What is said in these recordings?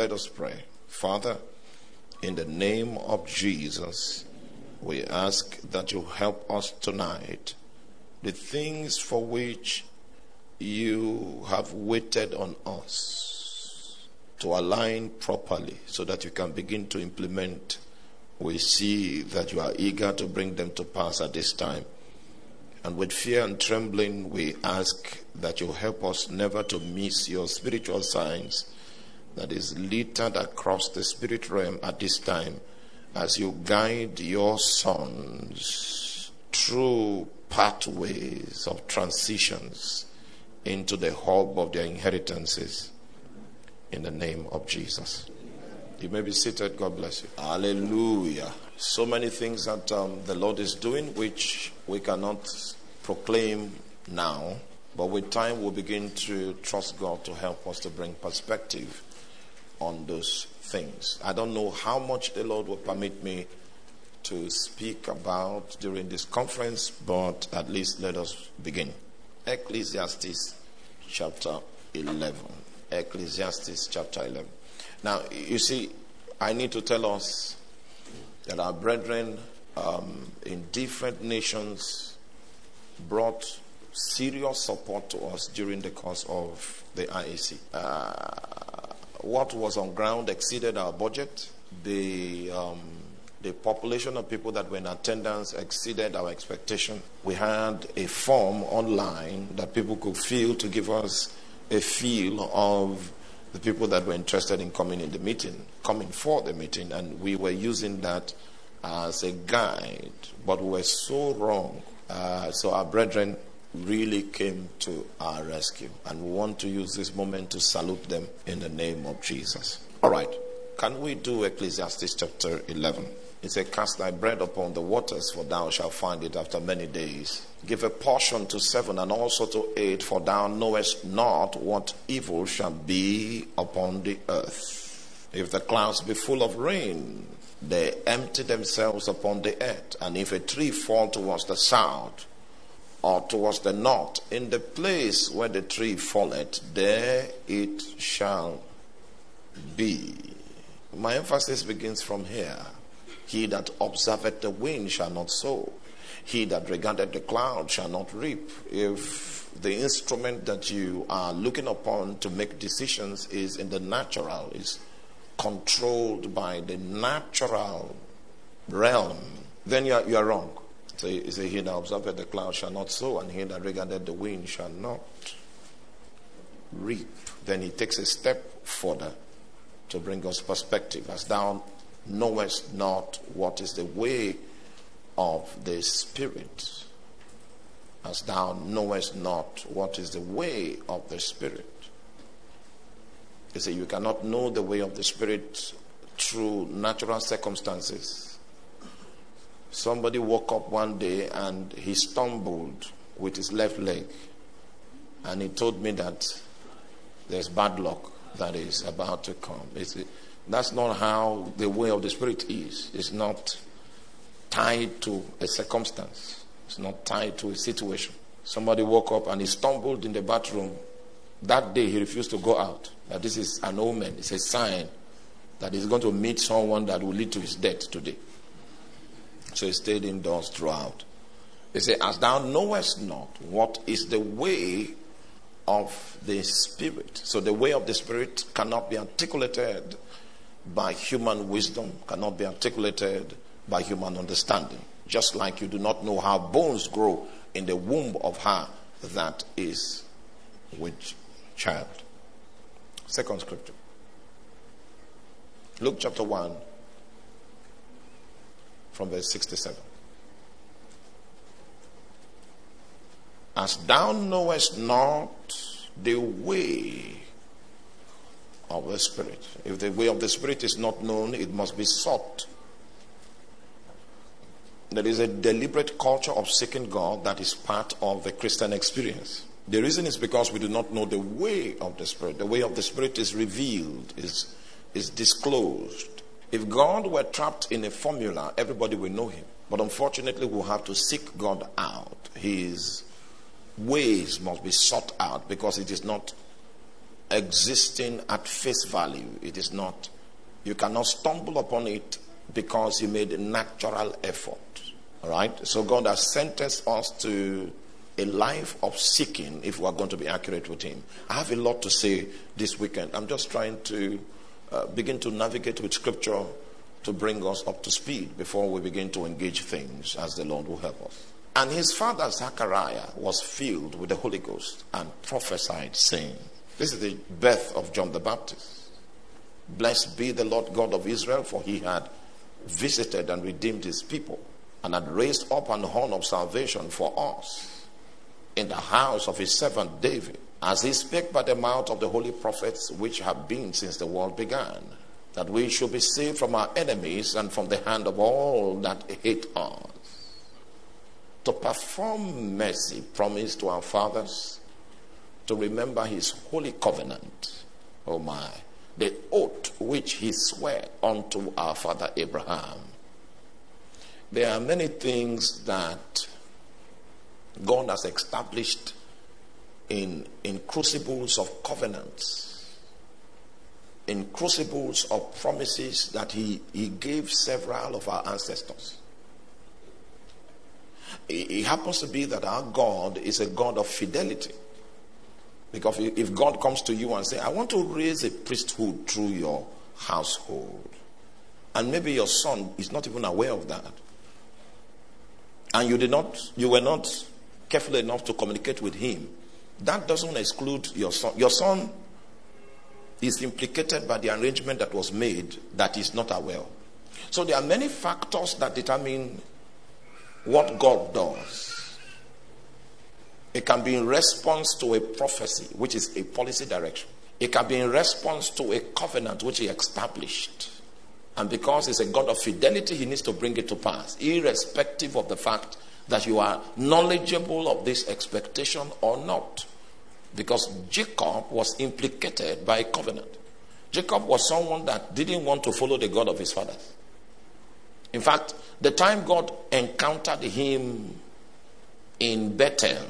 Let us pray. Father, in the name of Jesus, we ask that you help us tonight. The things for which you have waited on us to align properly so that you can begin to implement. We see that you are eager to bring them to pass at this time. And with fear and trembling, we ask that you help us never to miss your spiritual signs that is littered across the spirit realm at this time as you guide your sons through pathways of transitions into the hub of their inheritances in the name of Jesus. You may be seated. God bless you. Hallelujah. So many things that um, the Lord is doing, which we cannot proclaim now, but with time we'll begin to trust God to help us to bring perspective on those things. I don't know how much the Lord will permit me to speak about during this conference, but at least let us begin. Ecclesiastes chapter 11. Ecclesiastes chapter 11. Now, you see, I need to tell us that our brethren um, in different nations brought serious support to us during the course of the IAC. Uh, what was on ground exceeded our budget. The um, the population of people that were in attendance exceeded our expectation. We had a form online that people could fill to give us a feel of the people that were interested in coming in the meeting, coming for the meeting, and we were using that as a guide, but we were so wrong. Uh, so our brethren really came to our rescue, and we want to use this moment to salute them in the name of Jesus. All right, can we do Ecclesiastes chapter 11? It says, Cast thy bread upon the waters, for thou shalt find it after many days. Give a portion to seven and also to eight, for thou knowest not what evil shall be upon the earth. If the clouds be full of rain, they empty themselves upon the earth. And if a tree fall towards the south or towards the north, in the place where the tree falleth, there it shall be. My emphasis begins from here. He that observeth the wind shall not sow. He that regardeth the cloud shall not reap. If the instrument that you are looking upon to make decisions is in the natural, is controlled by the natural realm, then you are, you are wrong. So he say, He that observeth the cloud shall not sow, and he that regardeth the wind shall not reap. Then he takes a step further to bring us perspective. As thou knowest not what is the way of the Spirit, as thou knowest not what is the way of the Spirit. He said, you cannot know the way of the Spirit through natural circumstances. Somebody woke up one day and he stumbled with his left leg, and he told me that there's bad luck that is about to come. It's, that's not how the way of the Spirit is. It's not tied to a circumstance, it's not tied to a situation. Somebody woke up and he stumbled in the bathroom. That day he refused to go out. That this is an omen, it's a sign that he's going to meet someone that will lead to his death today. So he stayed indoors throughout. He said, As thou knowest not what is the way of the Spirit. So the way of the Spirit cannot be articulated by human wisdom, cannot be articulated by human understanding. Just like you do not know how bones grow in the womb of her that is with child. Second scripture. Luke chapter 1 from verse 67. As thou knowest not the way of the Spirit. If the way of the Spirit is not known, it must be sought. There is a deliberate culture of seeking God that is part of the Christian experience. The reason is because we do not know the way of the Spirit. The way of the Spirit is revealed, is, is disclosed. If God were trapped in a formula, everybody will know him. But unfortunately, we'll have to seek God out. His ways must be sought out because it is not existing at face value. It is not. You cannot stumble upon it because he made a natural effort. All right? So God has sentenced us to a life of seeking if we are going to be accurate with Him. I have a lot to say this weekend. I'm just trying to uh, begin to navigate with Scripture to bring us up to speed before we begin to engage things as the Lord will help us. And his father Zachariah was filled with the Holy Ghost and prophesied, saying, This is the birth of John the Baptist. Blessed be the Lord God of Israel, for he had visited and redeemed his people and had raised up an horn of salvation for us in the house of his servant David, as he spake by the mouth of the holy prophets which have been since the world began, that we should be saved from our enemies and from the hand of all that hate us, to perform mercy promised to our fathers, to remember his holy covenant. Oh my the oath which he swore unto our father Abraham. There are many things that God has established in, in crucibles of covenants, in crucibles of promises that he, he gave several of our ancestors. It, it happens to be that our God is a God of fidelity. Because if God comes to you and say, I want to raise a priesthood through your household, and maybe your son is not even aware of that, and you did not, you were not careful enough to communicate with him, that doesn't exclude your son. Your son is implicated by the arrangement that was made that is not aware. So there are many factors that determine what God does. It can be in response to a prophecy, which is a policy direction. It can be in response to a covenant which he established. And because he's a God of fidelity, he needs to bring it to pass, irrespective of the fact that you are knowledgeable of this expectation or not. Because Jacob was implicated by a covenant. Jacob was someone that didn't want to follow the God of his fathers. In fact, the time God encountered him in Bethel,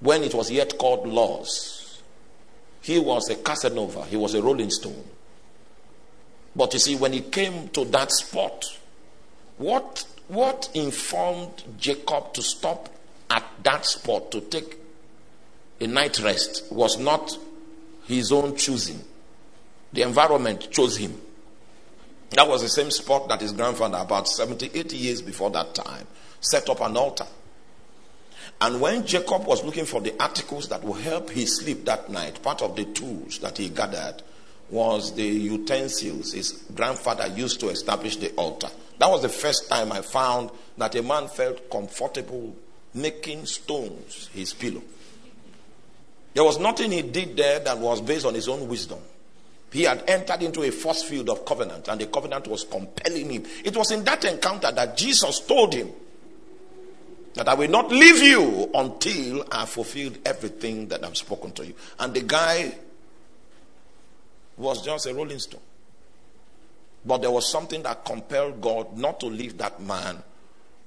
when it was yet called Luz. He was a Casanova, he was a rolling stone. But you see, when he came to that spot, what, what informed Jacob to stop at that spot to take a night rest was not his own choosing. The environment chose him. That was the same spot that his grandfather, about 70, 80 years before that time, set up an altar. And when Jacob was looking for the articles that would help his sleep that night, part of the tools that he gathered was the utensils his grandfather used to establish the altar. That was the first time I found that a man felt comfortable making stones his pillow. There was nothing he did there that was based on his own wisdom. He had entered into a force field of covenant, and the covenant was compelling him. It was in that encounter that Jesus told him that I will not leave you until I fulfilled everything that I've spoken to you. And the guy was just a rolling stone. But there was something that compelled God not to leave that man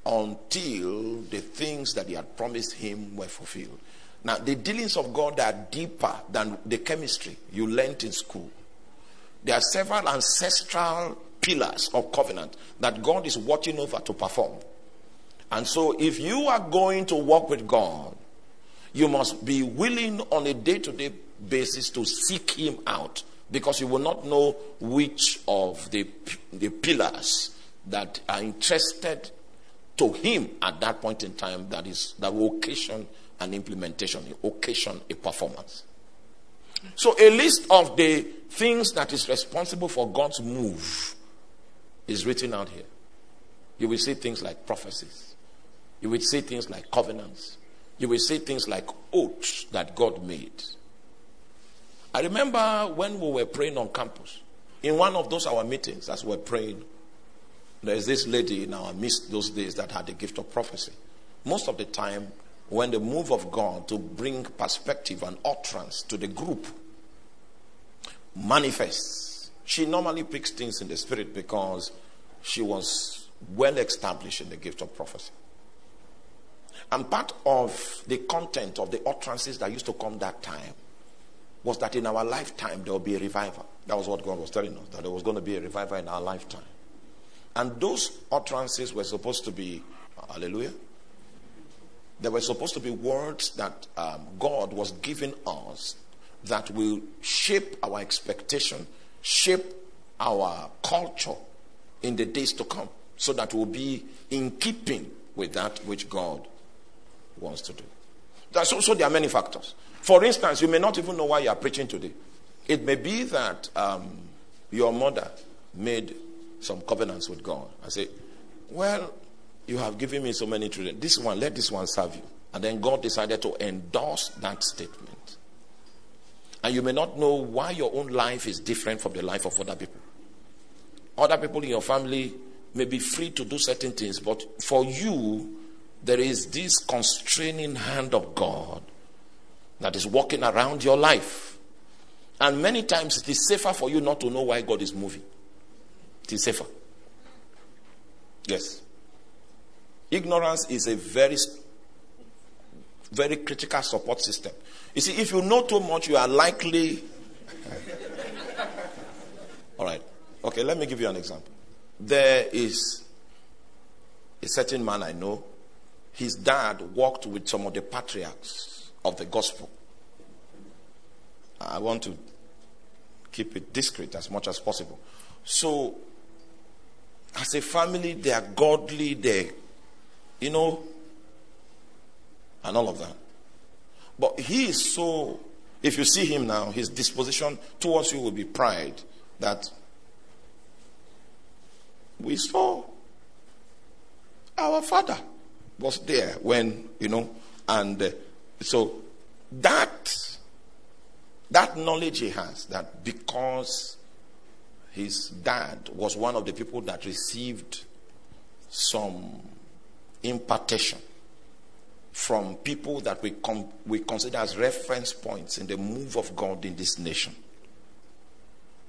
until the things that he had promised him were fulfilled. Now, the dealings of God are deeper than the chemistry you learned in school. There are several ancestral pillars of covenant that God is watching over to perform. And so, if you are going to walk with God, you must be willing on a day to day basis to seek Him out because you will not know which of the, the pillars that are interested to Him at that point in time that is that will occasion an implementation, occasion a performance. Mm. So, a list of the things that is responsible for God's move is written out here. You will see things like prophecies you will see things like covenants. You will see things like oaths that God made. I remember when we were praying on campus, in one of those our meetings, as we were praying, there's this lady in our midst those days that had the gift of prophecy. Most of the time, when the move of God to bring perspective and utterance to the group manifests, she normally picks things in the spirit because she was well established in the gift of prophecy. And part of the content of the utterances that used to come that time was that in our lifetime there will be a revival. That was what God was telling us, that there was going to be a revival in our lifetime. And those utterances were supposed to be, hallelujah, they were supposed to be words that um, God was giving us that will shape our expectation, shape our culture in the days to come, so that we'll be in keeping with that which God wants to do. That's also, there are many factors. For instance, you may not even know why you are preaching today. It may be that um, your mother made some covenants with God. I say, Well, you have given me so many children. This one, let this one serve you. And then God decided to endorse that statement. And you may not know why your own life is different from the life of other people. Other people in your family may be free to do certain things, but for you, there is this constraining hand of God that is walking around your life. And many times it is safer for you not to know why God is moving. It is safer. Yes. Ignorance is a very, very critical support system. You see, if you know too much, you are likely. All right. Okay, let me give you an example. There is a certain man I know. His dad worked with some of the patriarchs of the gospel. I want to keep it discreet as much as possible. So, as a family, they are godly, they, you know, and all of that. But he is so, if you see him now, his disposition towards you will be pride that we saw our father was there when, you know, and uh, so that that knowledge he has that because his dad was one of the people that received some impartation from people that we, com- we consider as reference points in the move of God in this nation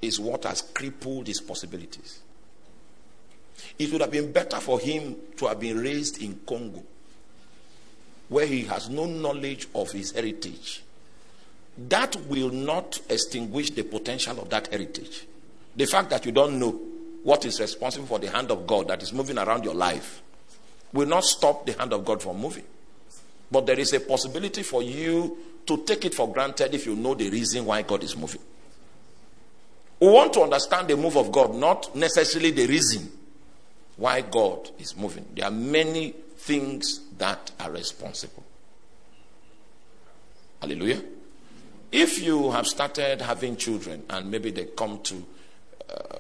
is what has crippled his possibilities. It would have been better for him to have been raised in Congo, where he has no knowledge of his heritage. That will not extinguish the potential of that heritage. The fact that you don't know what is responsible for the hand of God that is moving around your life will not stop the hand of God from moving. But there is a possibility for you to take it for granted if you know the reason why God is moving. We want to understand the move of God, not necessarily the reason why God is moving. There are many things that are responsible. Hallelujah. If you have started having children and maybe they come to uh,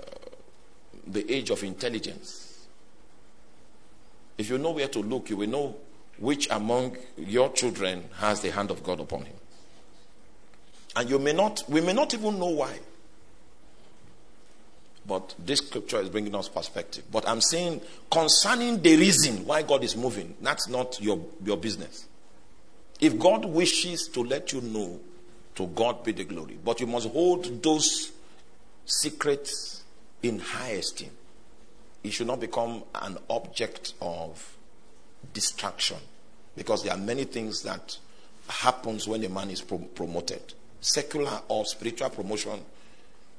the age of intelligence, if you know where to look, you will know which among your children has the hand of God upon him. And you may not, we may not even know why. But this scripture is bringing us perspective. But I'm saying concerning the reason why God is moving, that's not your, your business. If God wishes to let you know, to God be the glory. But you must hold those secrets in high esteem. It should not become an object of distraction. Because there are many things that happens when a man is pro- promoted. Secular or spiritual promotion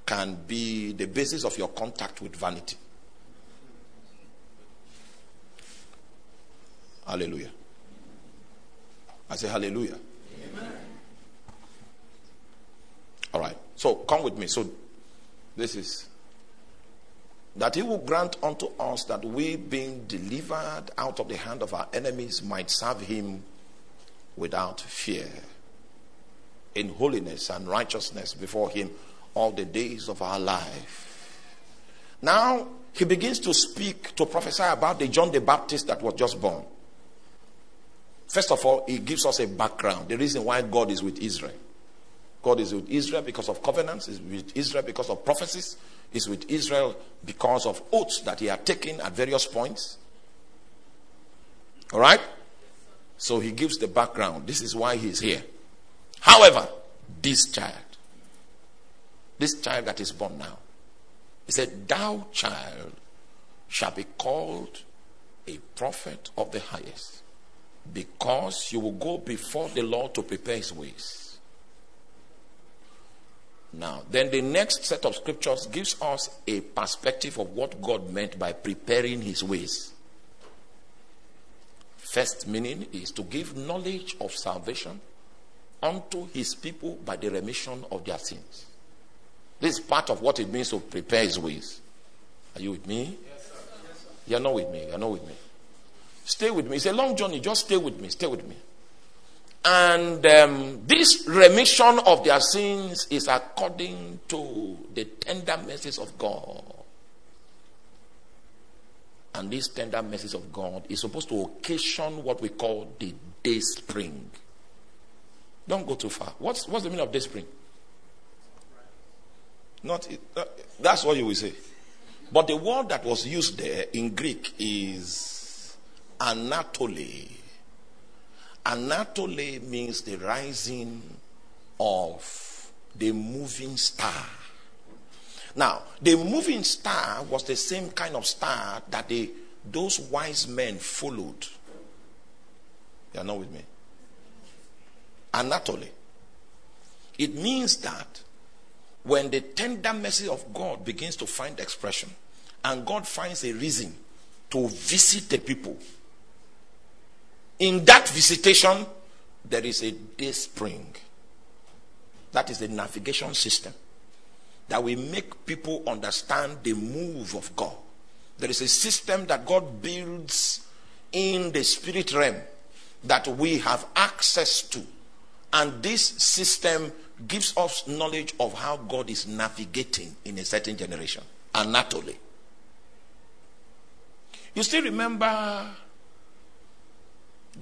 can be the basis of your contact with vanity. Hallelujah. I say hallelujah. Amen. All right. So come with me. So this is that he will grant unto us that we being delivered out of the hand of our enemies might serve him without fear in holiness and righteousness before him all the days of our life. Now, he begins to speak, to prophesy about the John the Baptist that was just born. First of all, he gives us a background, the reason why God is with Israel. God is with Israel because of covenants, is with Israel because of prophecies, is with Israel because of oaths that he had taken at various points. All right? So he gives the background. This is why he's here. However, this child, this child that is born now. He said, Thou child shall be called a prophet of the highest, because you will go before the Lord to prepare his ways, Now, then the next set of scriptures gives us a perspective of what God meant by preparing his ways. First meaning is to give knowledge of salvation unto his people by the remission of their sins. This is part of what it means to prepare his ways. Are you with me? Yes, sir. You're not with me. You're not with me. Stay with me. It's a long journey. Just stay with me. Stay with me. And um, this remission of their sins is according to the tender mercies of God. And this tender mercies of God is supposed to occasion what we call the day spring. Don't go too far. What's, what's the meaning of day spring? Not, that's what you will say. But the word that was used there in Greek is Anatole. Anatole means the rising of the moving star. Now, the moving star was the same kind of star that the, those wise men followed. You are not with me? Anatole. It means that when the tender mercy of God begins to find expression and God finds a reason to visit the people, in that visitation, there is a day spring. That is the navigation system that will make people understand the move of God. There is a system that God builds in the spirit realm that we have access to. And this system gives us knowledge of how God is navigating in a certain generation. Anatole. You still remember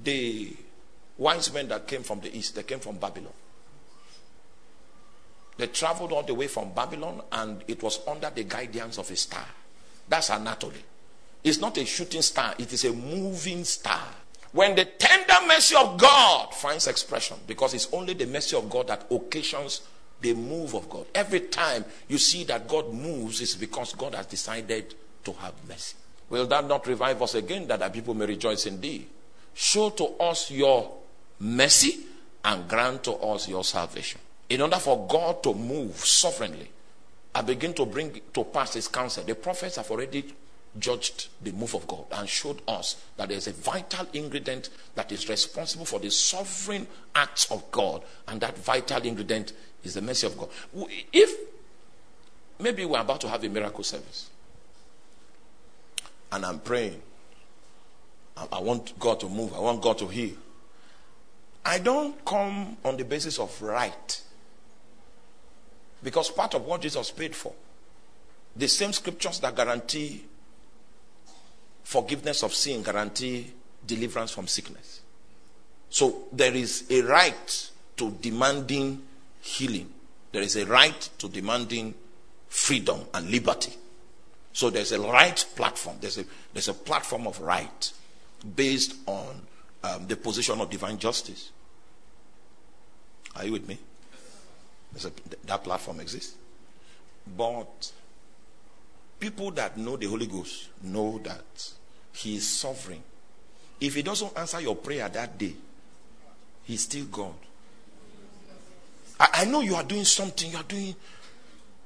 the wise men that came from the east, they came from Babylon. They traveled all the way from Babylon and it was under the guidance of a star. That's Anatole. It's not a shooting star, it is a moving star. When the tender mercy of God finds expression, because it's only the mercy of God that occasions the move of God. Every time you see that God moves, it's because God has decided to have mercy. Will that not revive us again that our people may rejoice in thee? Show to us your mercy and grant to us your salvation. In order for God to move sovereignly and begin to bring to pass his counsel, the prophets have already judged the move of God and showed us that there's a vital ingredient that is responsible for the sovereign acts of God, and that vital ingredient is the mercy of God. If maybe we're about to have a miracle service, and I'm praying, I want God to move, I want God to heal. I don't come on the basis of right. Because part of what Jesus paid for, the same scriptures that guarantee forgiveness of sin guarantee deliverance from sickness. So there is a right to demanding healing. There is a right to demanding freedom and liberty. So there's a right platform. There's a, there's a platform of right based on um, the position of divine justice. Are you with me? A, that platform exists. But people that know the Holy Ghost know that He is sovereign. If He doesn't answer your prayer that day, He's still God. I, I know you are doing something, you are doing.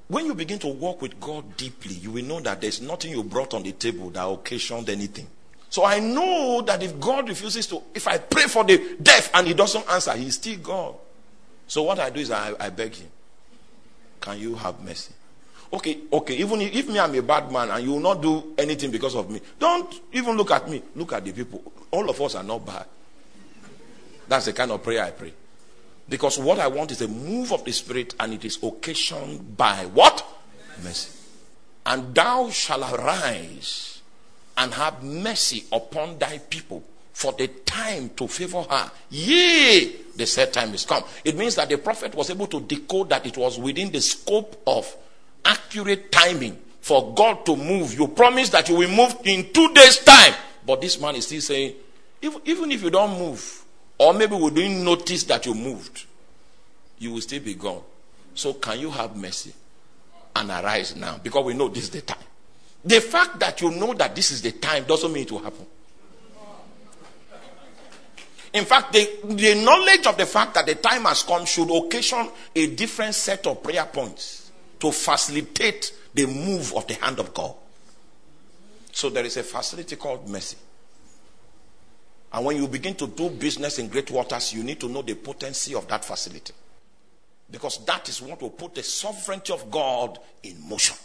When you begin to walk with God deeply, you will know that there's nothing you brought on the table that occasioned anything. So I know that if God refuses to, if I pray for the deaf and He doesn't answer, He's still God. So what I do is I, I beg Him, can you have mercy? Okay, okay, even if, me I'm a bad man and you will not do anything because of me, don't even look at me. Look at the people. All of us are not bad. That's the kind of prayer I pray. Because what I want is a move of the Spirit, and it is occasioned by what? Mercy. And thou shalt arise and have mercy upon thy people for the time to favor her. Yea, the said time is come. It means that the prophet was able to decode that it was within the scope of accurate timing for God to move. You promise that you will move in two days' time. But this man is still saying, even, even if you don't move, or maybe we didn't notice that you moved, you will still be gone. So can you have mercy and arise now? Because we know this is the time. The fact that you know that this is the time doesn't mean it will happen. In fact, the, the knowledge of the fact that the time has come should occasion a different set of prayer points to facilitate the move of the hand of God. So there is a facility called mercy. And when you begin to do business in great waters, you need to know the potency of that facility. Because that is what will put the sovereignty of God in motion.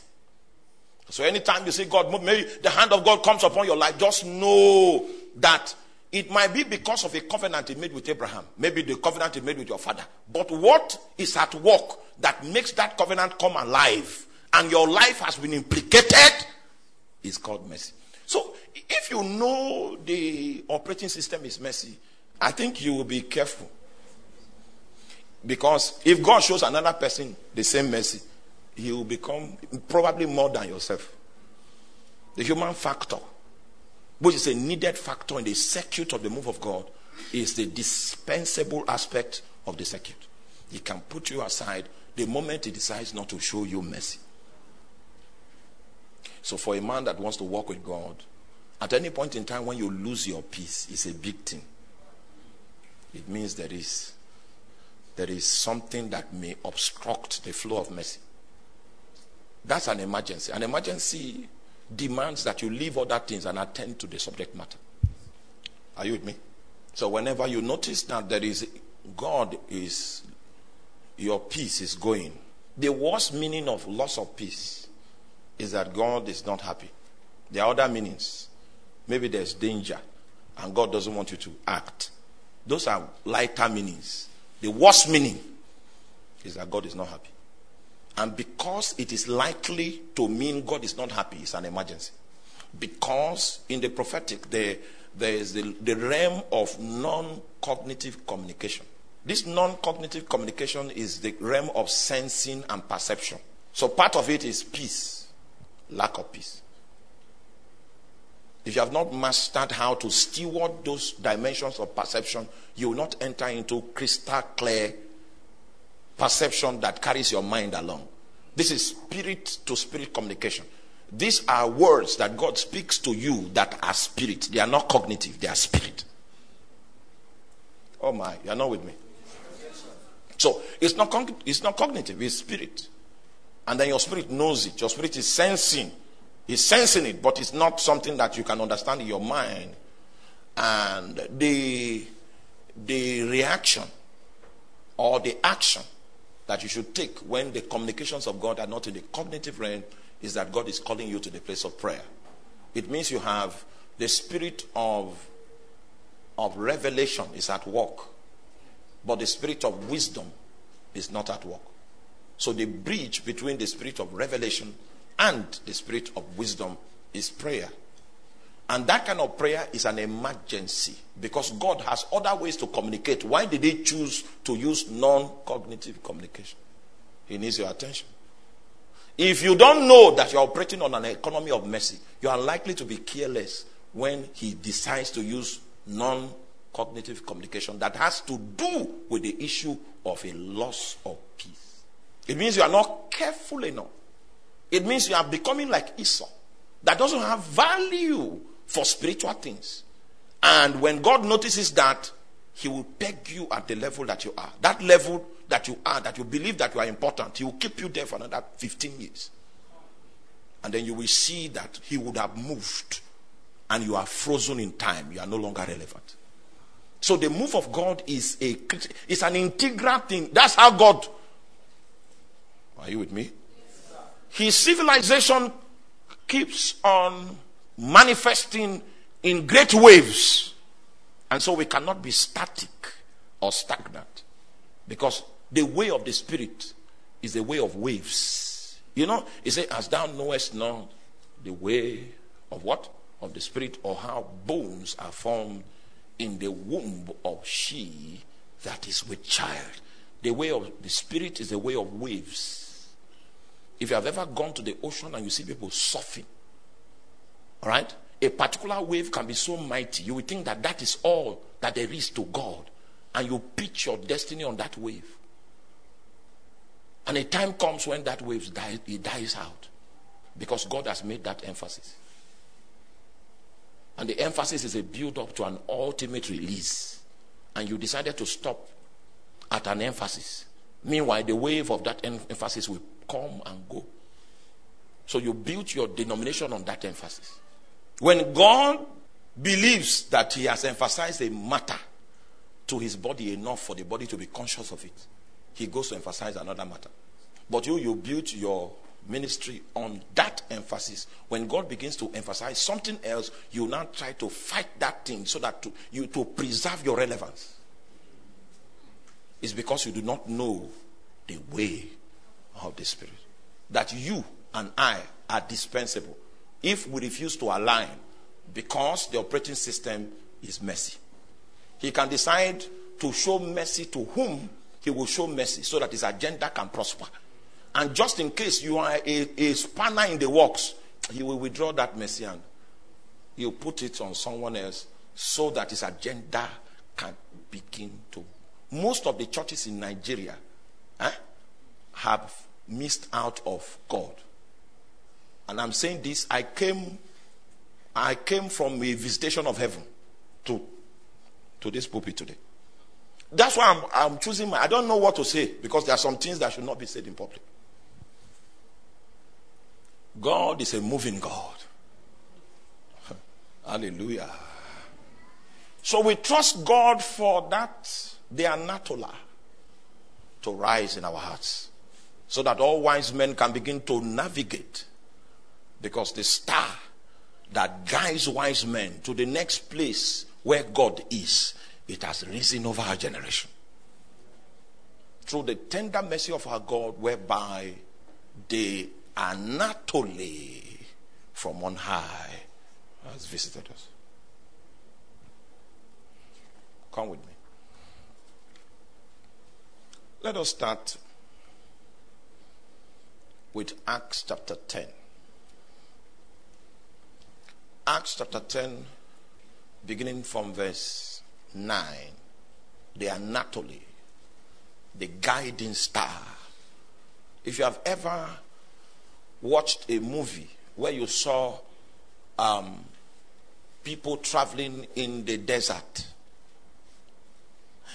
So anytime you see God maybe the hand of God comes upon your life, just know that it might be because of a covenant he made with Abraham. Maybe the covenant he made with your father. But what is at work that makes that covenant come alive and your life has been implicated is called mercy. So if you know the operating system is mercy, I think you will be careful. Because if God shows another person the same mercy, he will become probably more than yourself. The human factor, which is a needed factor in the circuit of the move of God, is the dispensable aspect of the circuit. He can put you aside the moment he decides not to show you mercy. So, for a man that wants to walk with God, at any point in time when you lose your peace, it's a big thing. It means there is there is something that may obstruct the flow of mercy. That's an emergency. An emergency demands that you leave other things and attend to the subject matter. Are you with me? So whenever you notice that there is God is your peace is going. The worst meaning of loss of peace is that God is not happy. There are other meanings. Maybe there's danger and God doesn't want you to act. Those are lighter meanings. The worst meaning is that God is not happy. And because it is likely to mean God is not happy, it's an emergency. Because in the prophetic, there, there is the, the realm of non cognitive communication. This non cognitive communication is the realm of sensing and perception. So part of it is peace, lack of peace. If you have not mastered how to steward those dimensions of perception, you will not enter into crystal clear perception that carries your mind along. This is spirit to spirit communication. These are words that God speaks to you that are spirit. They are not cognitive, they are spirit. Oh my, you're not with me. So it's not, it's not cognitive, it's spirit. And then your spirit knows it. Your spirit is sensing He's sensing it, but it's not something that you can understand in your mind. And the, the reaction or the action that you should take when the communications of God are not in the cognitive realm is that God is calling you to the place of prayer. It means you have the spirit of, of revelation is at work, but the spirit of wisdom is not at work. So the bridge between the spirit of revelation and the spirit of wisdom is prayer. And that kind of prayer is an emergency because God has other ways to communicate. Why did He choose to use non cognitive communication? He needs your attention. If you don't know that you're operating on an economy of mercy, you are likely to be careless when He decides to use non cognitive communication that has to do with the issue of a loss of peace. It means you are not careful enough it means you are becoming like Esau, that doesn't have value for spiritual things. And when God notices that, He will peg you at the level that you are. That level that you are, that you believe that you are important, He will keep you there for another 15 years. And then you will see that He would have moved and you are frozen in time. You are no longer relevant. So the move of God is a it's an integral thing. That's how God. Are you with me? his civilization keeps on manifesting in great waves. And so we cannot be static or stagnant because the way of the spirit is the way of waves. You know, he said, As thou knowest not the way of what? Of the spirit, or how bones are formed in the womb of she that is with child. The way of the spirit is the way of waves. If you have ever gone to the ocean and you see people surfing, all right, a particular wave can be so mighty, you will think that that is all that there is to God. And you pitch your destiny on that wave. And a time comes when that wave dies, it dies out. Because God has made that emphasis. And the emphasis is a build up to an ultimate release. and you decided to stop at an emphasis. Meanwhile, the wave of that emphasis will come and go. So you built your denomination on that emphasis. When God believes that He has emphasized a matter to His body enough for the body to be conscious of it, He goes to emphasize another matter. But you, you build your ministry on that emphasis. When God begins to emphasize something else, you now try to fight that thing so that to, you to preserve your relevance. It's because you do not know the way of the Spirit. That you and I are dispensable. If we refuse to align, because the operating system is mercy. He can decide to show mercy to whom he will show mercy so that his agenda can prosper. And just in case you are a, a spanner in the works, he will withdraw that mercy and he'll put it on someone else so that his agenda can begin to. Most of the churches in Nigeria eh, have missed out of God. And I'm saying this, I came, I came from a visitation of heaven to, to this pulpit today. That's why I'm, I'm choosing my, I don't know what to say because there are some things that should not be said in public. God is a moving God. Hallelujah. So we trust God for that, the anatola, to rise in our hearts. So that all wise men can begin to navigate. Because the star that guides wise men to the next place where God is, it has risen over our generation. Through the tender mercy of our God, whereby they Anatole from on high has visited us. Come with me. Let us start with Acts chapter 10. Acts chapter 10, beginning from verse 9. The Anatole, the guiding star. If you have ever watched a movie where you saw um, people traveling in the desert,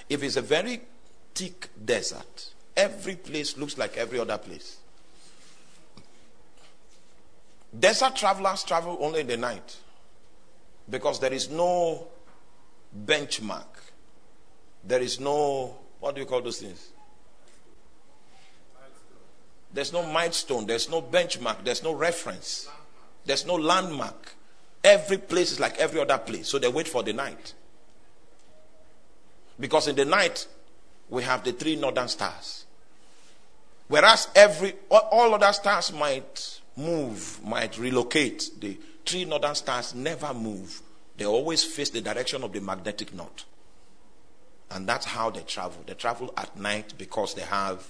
if it's a very thick desert, every place looks like every other place. Desert travelers travel only in the night because there is no benchmark. There is no, what do you call those things? There's no milestone, there's no benchmark, there's no reference, there's no landmark. Every place is like every other place. So they wait for the night. Because in the night, we have the three northern stars. Whereas every all other stars might move, might relocate, the three northern stars never move. They always face the direction of the magnetic north. And that's how they travel. They travel at night because they have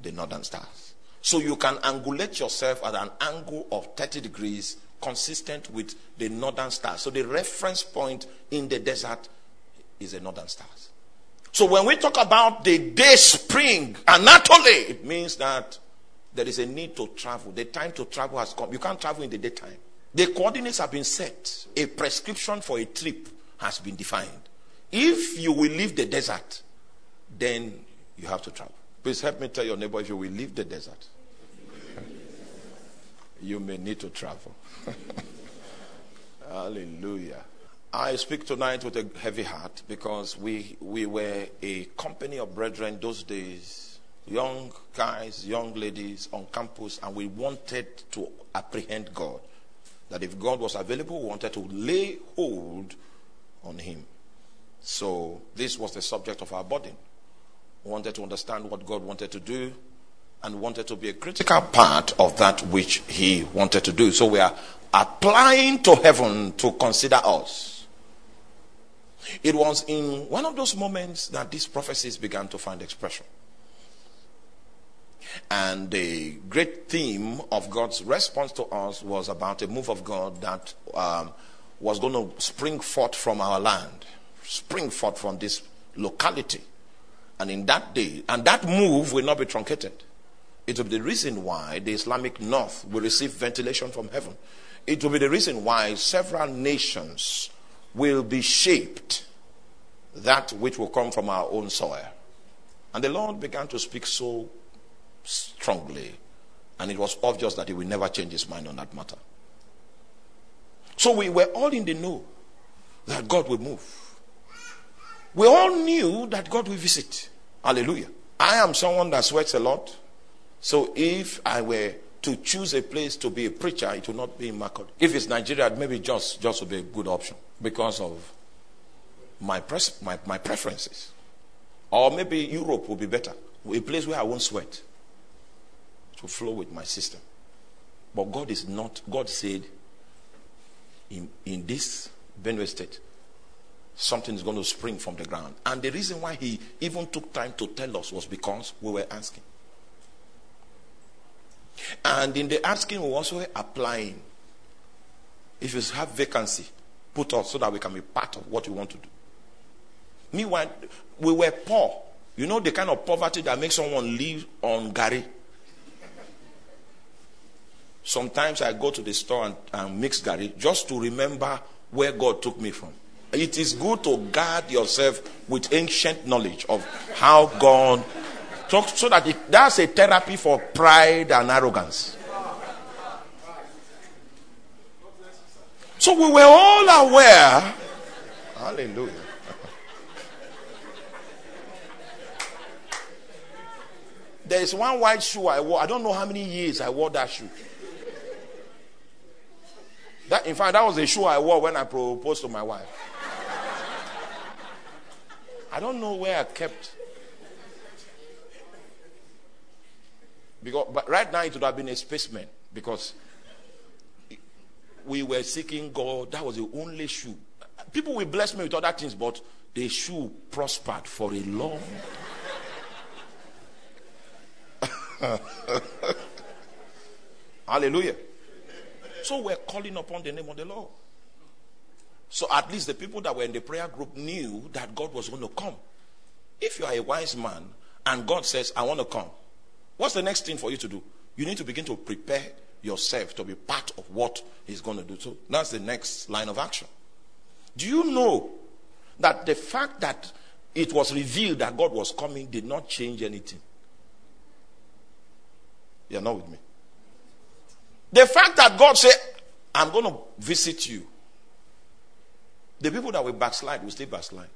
the northern stars. So you can angulate yourself at an angle of 30 degrees consistent with the northern stars. So the reference point in the desert is the northern stars. So when we talk about the day spring, Anatole, it means that there is a need to travel. The time to travel has come. You can't travel in the daytime. The coordinates have been set. A prescription for a trip has been defined. If you will leave the desert, then you have to travel. Please help me tell your neighbor if you will leave the desert, you may need to travel. Hallelujah. I speak tonight with a heavy heart because we, we were a company of brethren those days, young guys, young ladies on campus, and we wanted to apprehend God. That if God was available, we wanted to lay hold on Him. So, this was the subject of our burden We wanted to understand what God wanted to do and wanted to be a critical part of that which He wanted to do. So we are applying to heaven to consider us. It was in one of those moments that these prophecies began to find expression. And the great theme of God's response to us was about a move of God that um, was going to spring forth from our land, spring forth from this locality. And in that day, and that move will not be truncated. It will be the reason why the Islamic North will receive ventilation from heaven. It will be the reason why several nations will be shaped that which will come from our own soil. And the Lord began to speak so strongly, and it was obvious that he will never change his mind on that matter. So we were all in the know that God will move. We all knew that God will visit. Hallelujah. I am someone that sweats a lot. So if I were to choose a place to be a preacher, it would not be in Makurdi. If it's Nigeria, maybe Jos just would be a good option because of my, pres- my, my preferences. Or maybe Europe would be better. A place where I won't sweat. To flow with my system. But God is not, God said, in, in this Benue state, something is going to spring from the ground. And the reason why he even took time to tell us was because we were asking. And in the asking, we also applying. If you have vacancy, put us so that we can be part of what you want to do. Meanwhile, we were poor. You know the kind of poverty that makes someone live on garri. Sometimes I go to the store and, and mix garri just to remember where God took me from. It is good to guard yourself with ancient knowledge of how God talks, so that it, that's a therapy for pride and arrogance. So we were all aware. Hallelujah. There is one white shoe I wore. I don't know how many years I wore that shoe. That, in fact, that was the shoe I wore when I proposed to my wife. I don't know where I kept. Because, but right now it would have been a spaceman because we were seeking God. That was the only shoe. People will bless me with other things, but the shoe prospered for a long Hallelujah. So we're calling upon the name of the Lord. So at least the people that were in the prayer group knew that God was going to come. If you are a wise man and God says, I want to come, what's the next thing for you to do? You need to begin to prepare yourself to be part of what He's going to do. So that's the next line of action. Do you know that the fact that it was revealed that God was coming did not change anything? You're not with me. The fact that God said, I'm going to visit you, the people that will backslide will still backslide.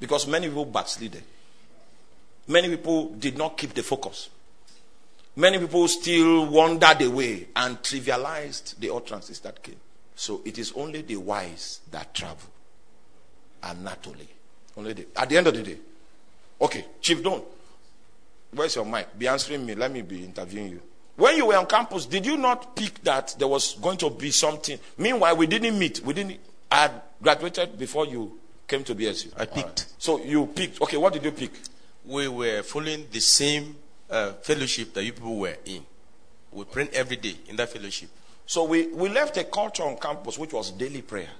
Because many people backslided. Many people did not keep the focus. Many people still wandered away and trivialized the utterances that came. So it is only the wise that travel. Anatole. Only the, at the end of the day. Okay, Chief Don. Where's your mic? Be answering me. Let me be interviewing you. When you were on campus, did you not pick that there was going to be something? Meanwhile, we didn't meet. We didn't. I had graduated before you came to BSU. I picked. Right. So you picked. Okay, what did you pick? We were following the same uh, fellowship that you people were in. We prayed every day in that fellowship. So we, we left a culture on campus which was daily prayer.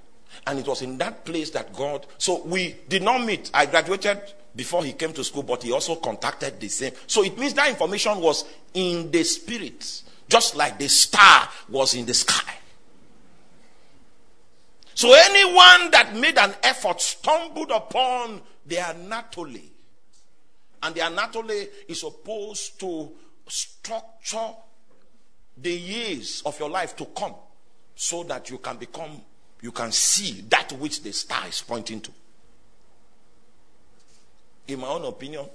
And it was in that place that God. So we did not meet. I graduated before he came to school, but he also contacted the same. So it means that information was in the spirit, just like the star was in the sky. So anyone that made an effort stumbled upon the Anatole. And the Anatole is supposed to structure the years of your life to come so that you can become, you can see that which the star is pointing to in my own opinion,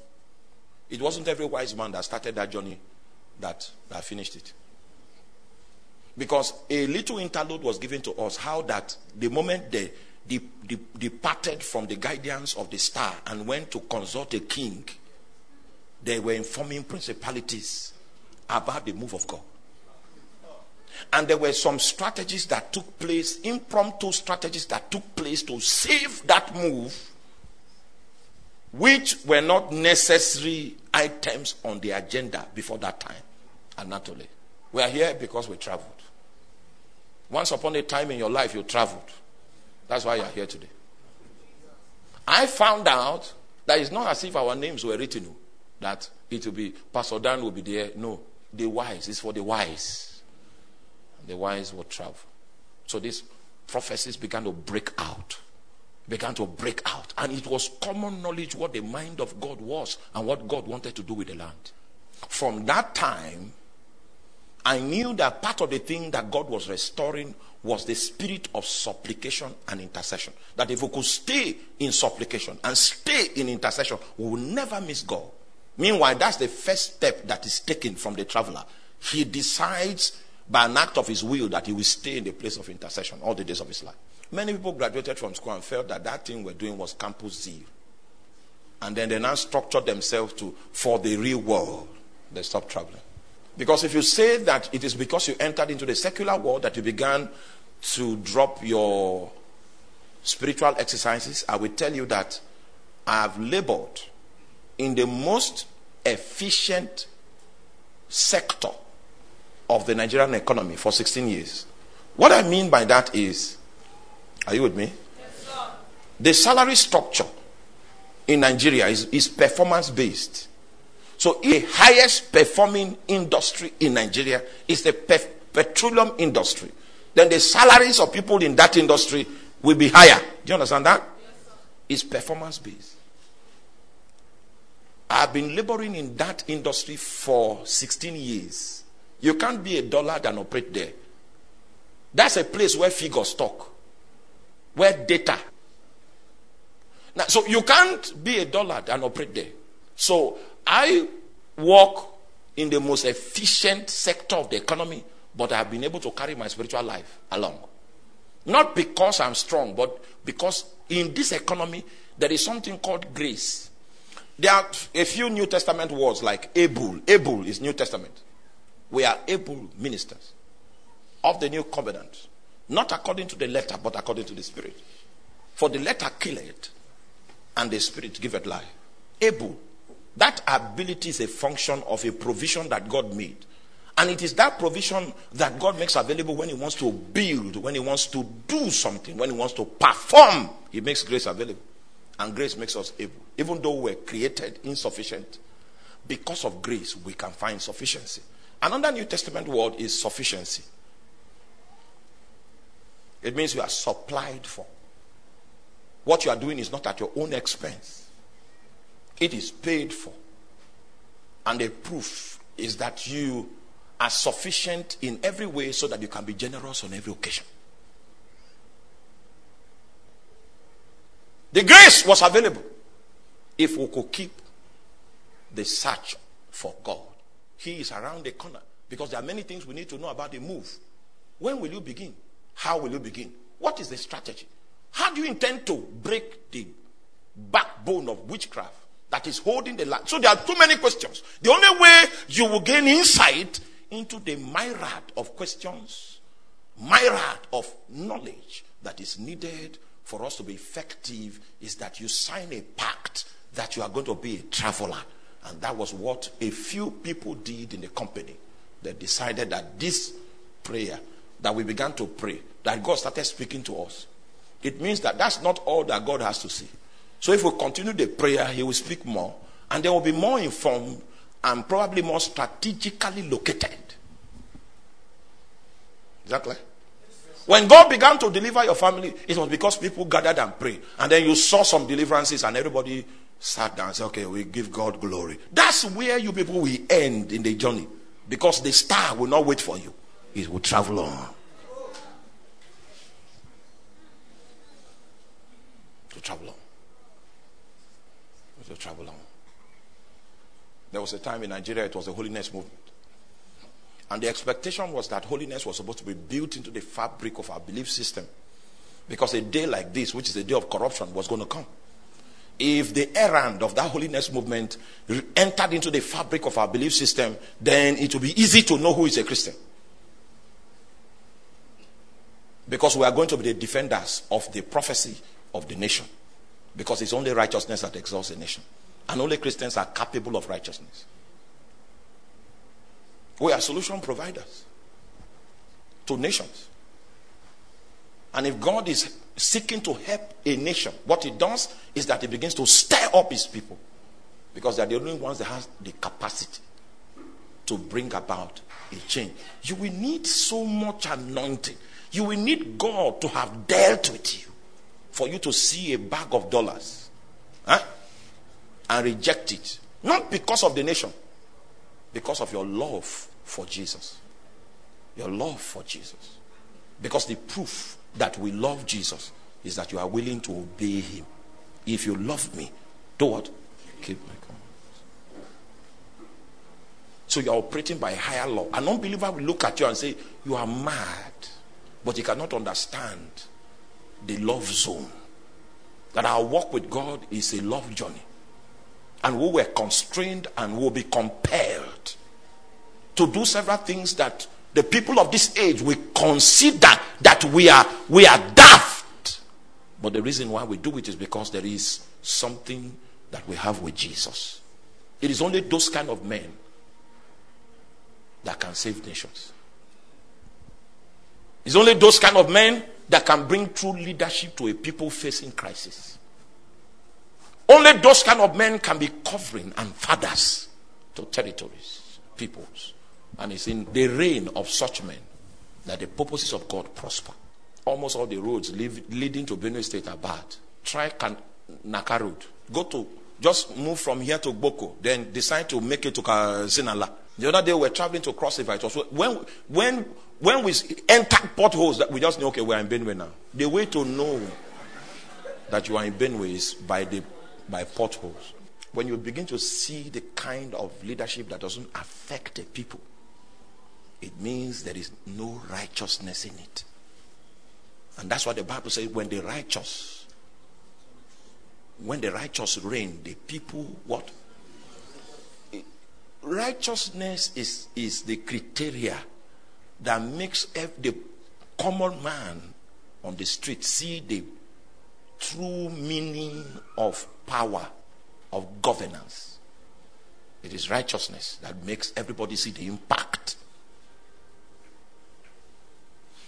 it wasn't every wise man that started that journey that, that finished it. Because a little interlude was given to us how that the moment they, they, they departed from the guidance of the star and went to consult a king, they were informing principalities about the move of God. And there were some strategies that took place, impromptu strategies that took place to save that move which were not necessary items on the agenda before that time. Anatole. We are here because we traveled. Once upon a time in your life, you traveled. That's why you are here today. I found out that it's not as if our names were written, oh, that it will be Pastor Dan will be there. No, the wise is for the wise. The wise will travel. So these prophecies began to break out began to break out. And it was common knowledge what the mind of God was and what God wanted to do with the land. From that time, I knew that part of the thing that God was restoring was the spirit of supplication and intercession. That if we could stay in supplication and stay in intercession, we will never miss God. Meanwhile, that's the first step that is taken from the traveler. He decides by an act of his will that he will stay in the place of intercession all the days of his life. Many people graduated from school and felt that that thing we're doing was campus zeal. And then they now structured themselves to for the real world. They stopped traveling. Because if you say that it is because you entered into the secular world that you began to drop your spiritual exercises, I will tell you that I have labored in the most efficient sector of the Nigerian economy for 16 years. What I mean by that is, are you with me? Yes, sir. the salary structure in Nigeria is, is performance based. So, the highest performing industry in Nigeria is the pe- petroleum industry. Then the salaries of people in that industry will be higher. Do you understand that? Yes, it's performance based. I've been laboring in that industry for 16 years. You can't be a dollar and operate there. That's a place where figures talk, where data. Now, so you can't be a dollar and operate there. So I work in the most efficient sector of the economy, but I have been able to carry my spiritual life along. Not because I'm strong, but because in this economy, there is something called grace. There are a few New Testament words like able. Able is New Testament. We are able ministers of the new covenant. Not according to the letter, but according to the spirit. For the letter killeth, and the spirit giveth life. Able that ability is a function of a provision that God made. And it is that provision that God makes available when He wants to build, when He wants to do something, when He wants to perform. He makes grace available. And grace makes us able. Even though we're created insufficient, because of grace, we can find sufficiency. Another New Testament word is sufficiency. It means you are supplied for. What you are doing is not at your own expense. It is paid for. And the proof is that you are sufficient in every way so that you can be generous on every occasion. The grace was available if we could keep the search for God. He is around the corner because there are many things we need to know about the move. When will you begin? How will you begin? What is the strategy? How do you intend to break the backbone of witchcraft? that is holding the land. So there are too many questions. The only way you will gain insight into the myriad of questions, myriad of knowledge that is needed for us to be effective is that you sign a pact that you are going to be a traveler. And that was what a few people did in the company. They decided that this prayer that we began to pray, that God started speaking to us. It means that that's not all that God has to say. So if we continue the prayer, he will speak more. And they will be more informed and probably more strategically located. Exactly. When God began to deliver your family, it was because people gathered and prayed. And then you saw some deliverances and everybody sat down and said, okay, we give God glory. That's where you people will end in the journey. Because the star will not wait for you. It will travel on. To travel on to travel on. There was a time in Nigeria, it was the holiness movement. And the expectation was that holiness was supposed to be built into the fabric of our belief system. Because a day like this, which is a day of corruption, was going to come. If the errand of that holiness movement entered into the fabric of our belief system, then it would be easy to know who is a Christian. Because we are going to be the defenders of the prophecy of the nation. Because it's only righteousness that exalts a nation. And only Christians are capable of righteousness. We are solution providers to nations. And if God is seeking to help a nation, what he does is that he begins to stir up his people. Because they are the only ones that have the capacity to bring about a change. You will need so much anointing. You will need God to have dealt with you for you to see a bag of dollars huh? and reject it. Not because of the nation, because of your love for Jesus. Your love for Jesus. Because the proof that we love Jesus is that you are willing to obey him. If you love me, do what? Keep my commandments. So you are operating by higher law. An unbeliever will look at you and say, You are mad. But he cannot understand the love zone. That our walk with God is a love journey. And we were constrained and will be compelled to do several things that the people of this age will consider that we are we are daft. But the reason why we do it is because there is something that we have with Jesus. It is only those kind of men that can save nations. It's only those kind of men that can bring true leadership to a people facing crisis. Only those kind of men can be covering and fathers to territories, peoples. And it's in the reign of such men that the purposes of God prosper. Almost all the roads leading to Benue State are bad. Try Kan- Naka Road. Go to, just move from here to Gboko, then decide to make it to Zinala. The other day we were traveling to Cross River. It was when, when, when we entered potholes that we just know, okay, we're in Benue now. The way to know that you are in Benue is by the by potholes. When you begin to see the kind of leadership that doesn't affect the people, it means there is no righteousness in it. And that's what the Bible says when the righteous, when the righteous reign, the people what? Righteousness is, is the criteria that makes the common man on the street see the true meaning of power, of governance. It is righteousness that makes everybody see the impact.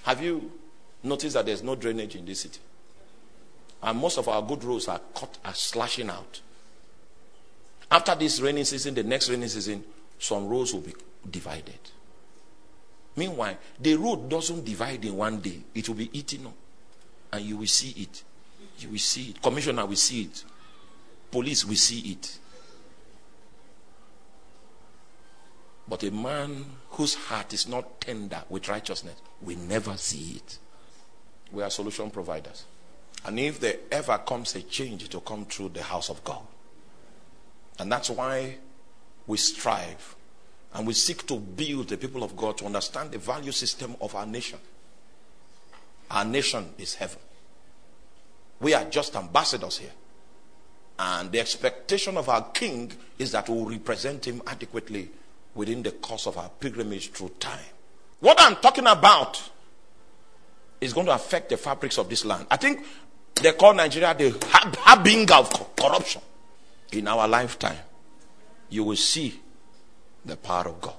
Have you noticed that there's no drainage in this city? And most of our good roads are cut, are slashing out. After this rainy season, the next rainy season, some roads will be divided. Meanwhile, the road doesn't divide in one day, it will be eaten up. And you will see it. You will see it. Commissioner will see it. Police will see it. But a man whose heart is not tender with righteousness will never see it. We are solution providers. And if there ever comes a change, to come through the house of God. And that's why we strive and we seek to build the people of God to understand the value system of our nation. Our nation is heaven. We are just ambassadors here. And the expectation of our king is that we will represent him adequately within the course of our pilgrimage through time. What I'm talking about is going to affect the fabrics of this land. I think they call Nigeria the harbinger of corruption. In our lifetime, you will see the power of God.